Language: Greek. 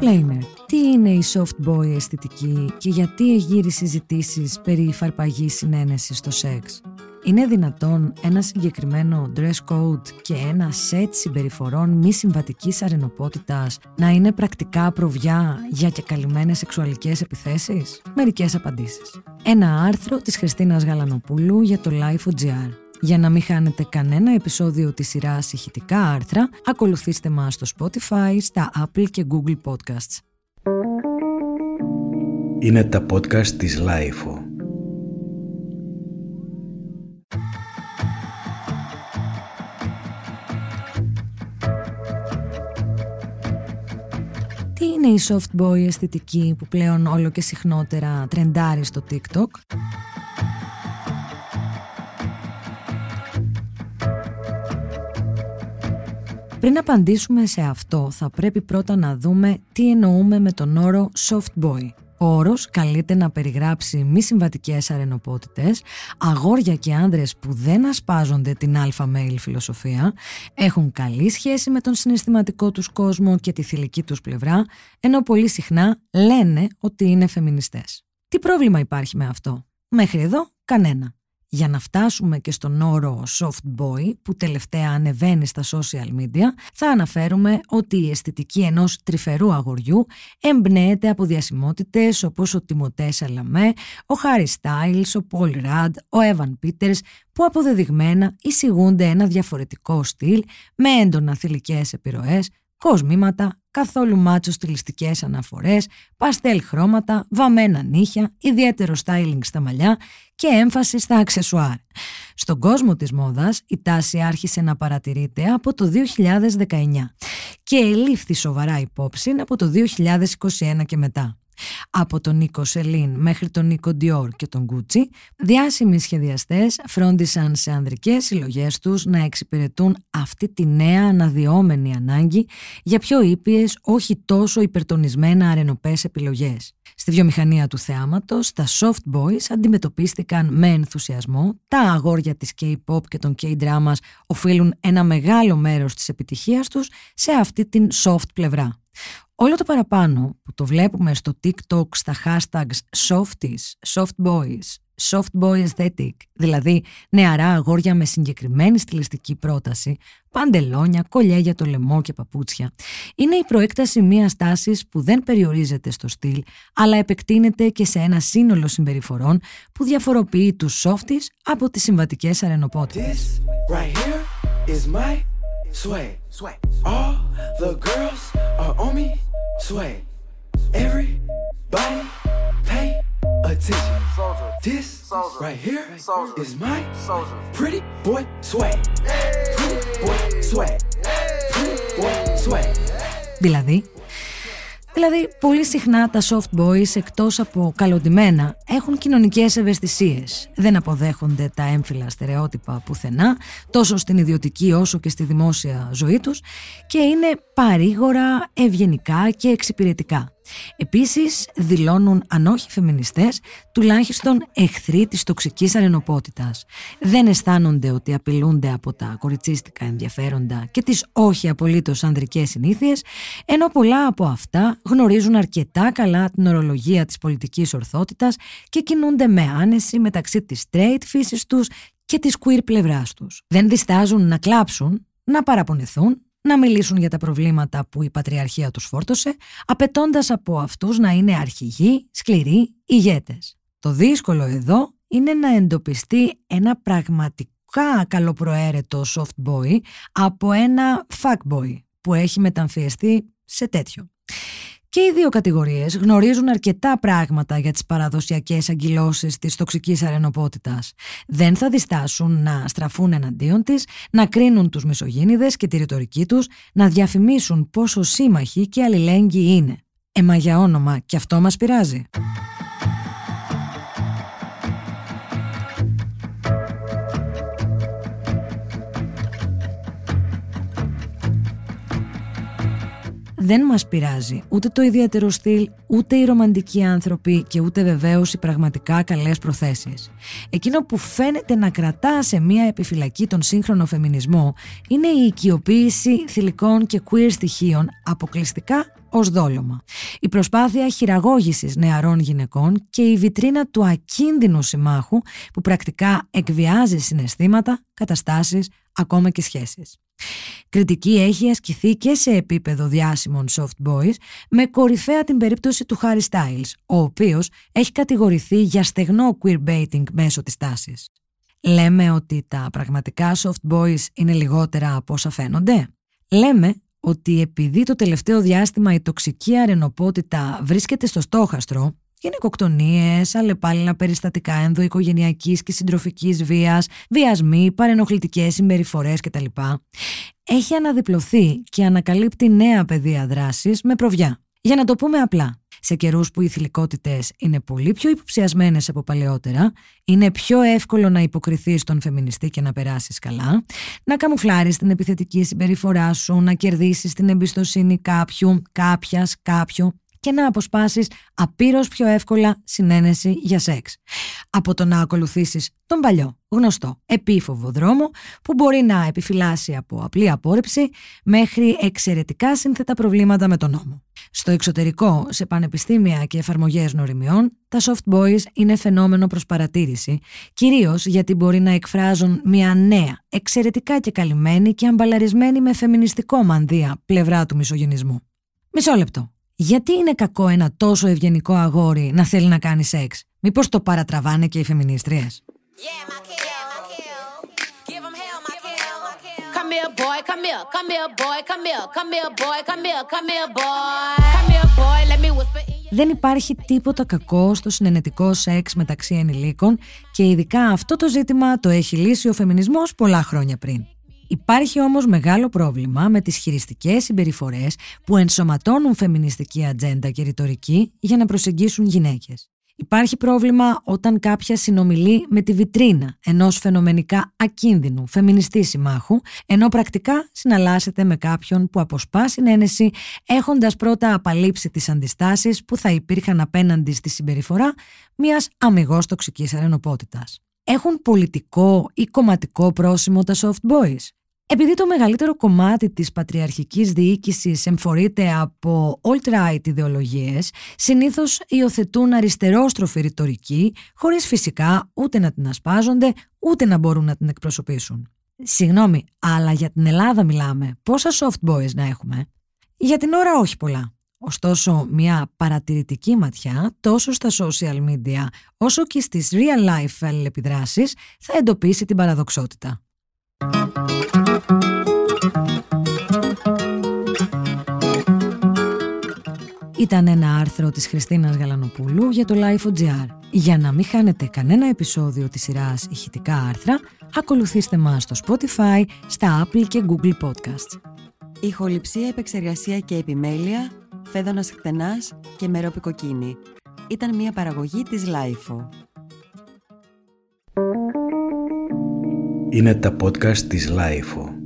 Explainer. Τι είναι η soft boy αισθητική και γιατί εγείρει συζητήσεις περί υφαρπαγής συνένεσης στο σεξ; Είναι δυνατόν ένα συγκεκριμένο dress code και ένα σετ συμπεριφορών μη συμβατικής αρενοπότητας να είναι πρακτικά προβιά για και καλυμμένες σεξουαλικές επιθέσεις; Μερικές απαντήσεις. Ένα άρθρο της Χριστίνας Γαλανοπούλου για το Life.gr. Για να μην χάνετε κανένα επεισόδιο της σειράς ηχητικά άρθρα, ακολουθήστε μας στο Spotify, στα Apple και Google Podcasts. Είναι τα podcast της Lifeo. Τι είναι η soft boy αισθητική που πλέον όλο και συχνότερα τρεντάρει στο TikTok? Πριν απαντήσουμε σε αυτό, θα πρέπει πρώτα να δούμε τι εννοούμε με τον όρο soft boy. Ο όρος καλείται να περιγράψει μη συμβατικές αρενοπότητες, αγόρια και άνδρες που δεν ασπάζονται την alpha male φιλοσοφία, έχουν καλή σχέση με τον συναισθηματικό τους κόσμο και τη θηλυκή τους πλευρά, ενώ πολύ συχνά λένε ότι είναι φεμινιστές. Τι πρόβλημα υπάρχει με αυτό; Μέχρι εδώ κανένα για να φτάσουμε και στον όρο soft boy που τελευταία ανεβαίνει στα social media, θα αναφέρουμε ότι η αισθητική ενός τρυφερού αγοριού εμπνέεται από διασημότητες όπως ο Τιμωτέ Σαλαμέ, ο Χάρι Στάιλς, ο Πολ Ραντ, ο Εύαν Πίτερς, που αποδεδειγμένα εισηγούνται ένα διαφορετικό στυλ με έντονα θηλυκές επιρροές, κοσμήματα, καθόλου μάτσο στιλιστικές αναφορές, παστέλ χρώματα, βαμμένα νύχια, ιδιαίτερο styling στα μαλλιά και έμφαση στα αξεσουάρ. Στον κόσμο της μόδας η τάση άρχισε να παρατηρείται από το 2019 και ελήφθη σοβαρά υπόψη από το 2021 και μετά. Από τον οίκο Celine μέχρι τον οίκο Dior και τον Γκούτσι, διάσημοι σχεδιαστές φρόντισαν σε ανδρικές συλλογές τους να εξυπηρετούν αυτή τη νέα αναδυόμενη ανάγκη για πιο ήπιες, όχι τόσο υπερτονισμένα αρρενωπές επιλογές. Στη βιομηχανία του θεάματος, τα soft boys αντιμετωπίστηκαν με ενθουσιασμό, τα αγόρια της K-pop και των K-dramas οφείλουν ένα μεγάλο μέρος της επιτυχίας τους σε αυτή την soft πλευρά. Όλο το παραπάνω που το βλέπουμε στο TikTok στα hashtags softies, soft boys, soft boy aesthetic, δηλαδή νεαρά αγόρια με συγκεκριμένη στιλιστική πρόταση, παντελόνια, κολλιά για το λαιμό και παπούτσια, είναι η προέκταση μιας τάσης που δεν περιορίζεται στο στυλ, αλλά επεκτείνεται και σε ένα σύνολο συμπεριφορών που διαφοροποιεί τους softies από τις συμβατικές αρενοπότητες. All the girls are on me. sway. Everybody pay attention. This right here is my pretty boy sway. Pretty boy sway. Pretty boy sway. Δηλαδή, Δηλαδή, πολύ συχνά τα soft boys, εκτός από καλοντημένα, έχουν κοινωνικές ευαισθησίες. Δεν αποδέχονται τα έμφυλα στερεότυπα πουθενά, τόσο στην ιδιωτική όσο και στη δημόσια ζωή τους και είναι παρήγορα, ευγενικά και εξυπηρετικά. Επίσης δηλώνουν αν όχι φεμινιστές, τουλάχιστον εχθροί της τοξικής αρενοπότητας. Δεν αισθάνονται ότι απειλούνται από τα κοριτσίστικα ενδιαφέροντα και τις όχι απολύτως ανδρικές συνήθειες, ενώ πολλά από αυτά γνωρίζουν αρκετά καλά την ορολογία της πολιτικής ορθότητας και κινούνται με άνεση μεταξύ της straight φύσης τους και της queer πλευράς τους. Δεν διστάζουν να κλάψουν, να παραπονεθούν να μιλήσουν για τα προβλήματα που η πατριαρχία τους φόρτωσε, απαιτώντας από αυτούς να είναι αρχηγοί, σκληροί, ηγέτες. Το δύσκολο εδώ είναι να εντοπιστεί ένα πραγματικά καλοπροαίρετο soft boy από ένα fuck boy που έχει μεταμφιεστεί σε τέτοιο. Και οι δύο κατηγορίες γνωρίζουν αρκετά πράγματα για τις παραδοσιακές αγκυλώσεις της τοξικής αρενοπότητας. Δεν θα διστάσουν να στραφούν εναντίον της, να κρίνουν τους μισογίνηδε και τη ρητορική τους, να διαφημίσουν πόσο σύμμαχοι και αλληλέγγυοι είναι. Εμα για όνομα, και αυτό μας πειράζει. Δεν μας πειράζει ούτε το ιδιαίτερο στυλ, ούτε οι ρομαντικοί άνθρωποι και ούτε βεβαίως οι πραγματικά καλές προθέσεις. Εκείνο που φαίνεται να κρατά σε μια επιφυλακή τον σύγχρονο φεμινισμό είναι η οικειοποίηση θηλυκών και queer στοιχείων αποκλειστικά ως δόλωμα. Η προσπάθεια χειραγώγησης νεαρών γυναικών και η βιτρίνα του ακίνδυνου συμμάχου που πρακτικά εκβιάζει συναισθήματα, καταστάσεις, ακόμα και σχέσεις. Κριτική έχει ασκηθεί και σε επίπεδο διάσημων soft boys με κορυφαία την περίπτωση του Harry Styles, ο οποίος έχει κατηγορηθεί για στεγνό queerbaiting μέσω της τάσης. Λέμε ότι τα πραγματικά soft boys είναι λιγότερα από όσα φαίνονται; Λέμε ότι επειδή το τελευταίο διάστημα η τοξική αρενοπότητα βρίσκεται στο στόχαστρο, γυναικοκτονίες, αλλεπάλληλα περιστατικά ενδοοικογενειακής και συντροφικής βίας, βιασμοί, παρενοχλητικές συμπεριφορές κτλ. Έχει αναδιπλωθεί και ανακαλύπτει νέα πεδία δράσης με προβιά. Για να το πούμε απλά, σε καιρούς που οι θηλυκότητες είναι πολύ πιο υποψιασμένες από παλαιότερα, είναι πιο εύκολο να υποκριθείς στον φεμινιστή και να περάσεις καλά, να καμουφλάρεις την επιθετική συμπεριφορά σου, να κερδίσεις την εμπιστοσύνη κάποιου, κάποιας, κάποιου και να αποσπάσεις απείρως πιο εύκολα συνένεση για σεξ. Από το να ακολουθήσεις τον παλιό, γνωστό, επίφοβο δρόμο που μπορεί να επιφυλάσει από απλή απόρριψη μέχρι εξαιρετικά σύνθετα προβλήματα με τον νόμο. Στο εξωτερικό, σε πανεπιστήμια και εφαρμογές νοριμιών, τα soft boys είναι φαινόμενο προς παρατήρηση, κυρίως γιατί μπορεί να εκφράζουν μια νέα, εξαιρετικά και καλυμμένη και αμπαλαρισμένη με φεμινιστικό μανδύα πλευρά του μισογενισμού. Μισό λεπτό. Γιατί είναι κακό ένα τόσο ευγενικό αγόρι να θέλει να κάνει σεξ; Μήπως το παρατραβάνε και οι φεμινίστριες; Δεν υπάρχει τίποτα κακό στο συνενετικό σεξ μεταξύ ενηλίκων και ειδικά αυτό το ζήτημα το έχει λύσει ο φεμινισμός πολλά χρόνια πριν. Υπάρχει όμως μεγάλο πρόβλημα με τις χειριστικές συμπεριφορές που ενσωματώνουν φεμινιστική ατζέντα και ρητορική για να προσεγγίσουν γυναίκες. Υπάρχει πρόβλημα όταν κάποια συνομιλεί με τη βιτρίνα ενός φαινομενικά ακίνδυνου φεμινιστή συμμάχου, ενώ πρακτικά συναλλάσσεται με κάποιον που αποσπά συνένεση έχοντας πρώτα απαλείψει τις αντιστάσεις που θα υπήρχαν απέναντι στη συμπεριφορά μιας αμυγός τοξικής αρενοπότητας. Έχουν πολιτικό ή κομματικό πρόσημο τα soft boys; Επειδή το μεγαλύτερο κομμάτι της πατριαρχικής διοίκησης εμφορείται από alt-right ιδεολογίες, συνήθως υιοθετούν αριστερόστροφη ρητορική, χωρίς φυσικά ούτε να την ασπάζονται, ούτε να μπορούν να την εκπροσωπήσουν. Συγγνώμη, αλλά για την Ελλάδα μιλάμε. Πόσα soft boys να έχουμε; Για την ώρα όχι πολλά. Ωστόσο, μια παρατηρητική ματιά τόσο στα social media όσο και στις real life επιδράσεις θα εντοπίσει την παραδοξότητα. Ήταν ένα άρθρο της Χριστίνας Γαλανοπούλου για το Life.gr. Για να μην χάνετε κανένα επεισόδιο της σειράς ηχητικά άρθρα, ακολουθήστε μας στο Spotify, στα Apple και Google Podcasts. Ηχοληψία, επεξεργασία και επιμέλεια, φέδωνας χτενάς και μερόπικοκίνη. Ήταν μια παραγωγή της Lifeo. Είναι τα podcast της Lifeo.